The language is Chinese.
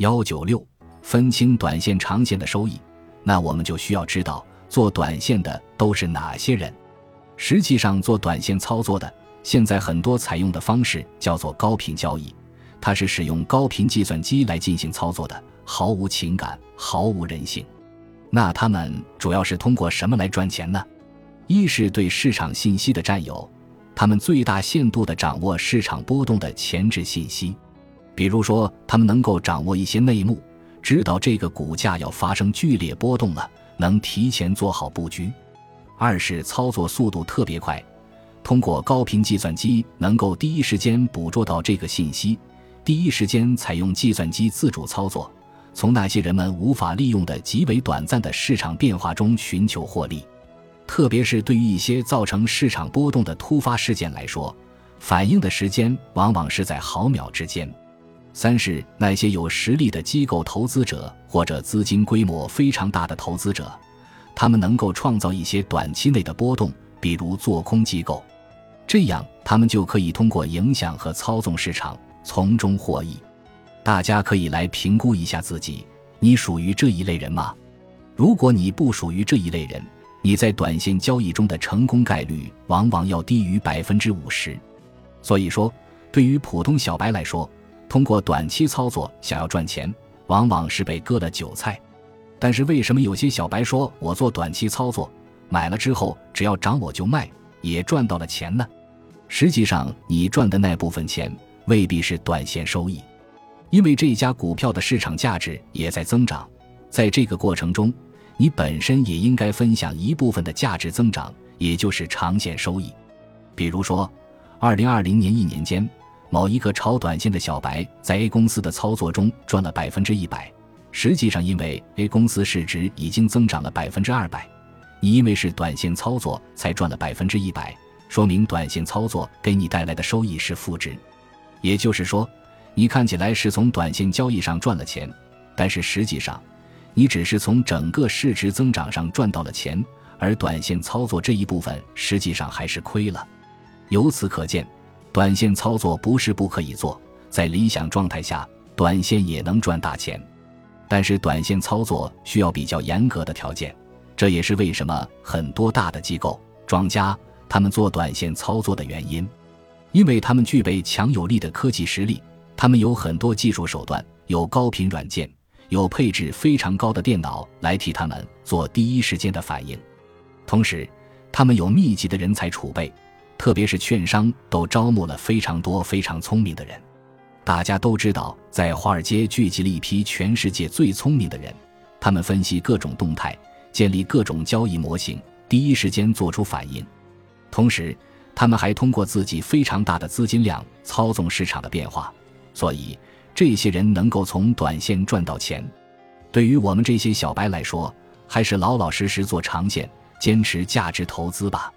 幺九六，分清短线、长线的收益，那我们就需要知道做短线的都是哪些人。实际上，做短线操作的，现在很多采用的方式叫做高频交易，它是使用高频计算机来进行操作的，毫无情感，毫无人性。那他们主要是通过什么来赚钱呢？一是对市场信息的占有，他们最大限度地掌握市场波动的前置信息，比如说，他们能够掌握一些内幕，知道这个股价要发生剧烈波动了，能提前做好布局。二是操作速度特别快，通过高频计算机能够第一时间捕捉到这个信息，第一时间采用计算机自主操作。从那些人们无法利用的极为短暂的市场变化中寻求获利，特别是对于一些造成市场波动的突发事件来说，反应的时间往往是在毫秒之间。三是那些有实力的机构投资者或者资金规模非常大的投资者，他们能够创造一些短期内的波动，比如做空机构，这样他们就可以通过影响和操纵市场从中获益。大家可以来评估一下自己，你属于这一类人吗？如果你不属于这一类人，你在短线交易中的成功概率往往要低于百分之五十。所以说，对于普通小白来说，通过短期操作想要赚钱，往往是被割了韭菜。但是为什么有些小白说我做短期操作，买了之后只要涨我就卖，也赚到了钱呢？实际上，你赚的那部分钱未必是短线收益。因为这家股票的市场价值也在增长，在这个过程中，你本身也应该分享一部分的价值增长，也就是长线收益。比如说，二零二零年一年间，某一个炒短线的小白在 A 公司的操作中赚了百分之一百。实际上，因为 A 公司市值已经增长了百分之二百，你因为是短线操作才赚了百分之一百，说明短线操作给你带来的收益是负值。也就是说。你看起来是从短线交易上赚了钱，但是实际上，你只是从整个市值增长上赚到了钱，而短线操作这一部分实际上还是亏了。由此可见，短线操作不是不可以做，在理想状态下，短线也能赚大钱。但是短线操作需要比较严格的条件，这也是为什么很多大的机构、庄家他们做短线操作的原因，因为他们具备强有力的科技实力。他们有很多技术手段，有高频软件，有配置非常高的电脑来替他们做第一时间的反应。同时，他们有密集的人才储备，特别是券商都招募了非常多非常聪明的人。大家都知道，在华尔街聚集了一批全世界最聪明的人，他们分析各种动态，建立各种交易模型，第一时间做出反应。同时，他们还通过自己非常大的资金量操纵市场的变化。所以，这些人能够从短线赚到钱。对于我们这些小白来说，还是老老实实做长线，坚持价值投资吧。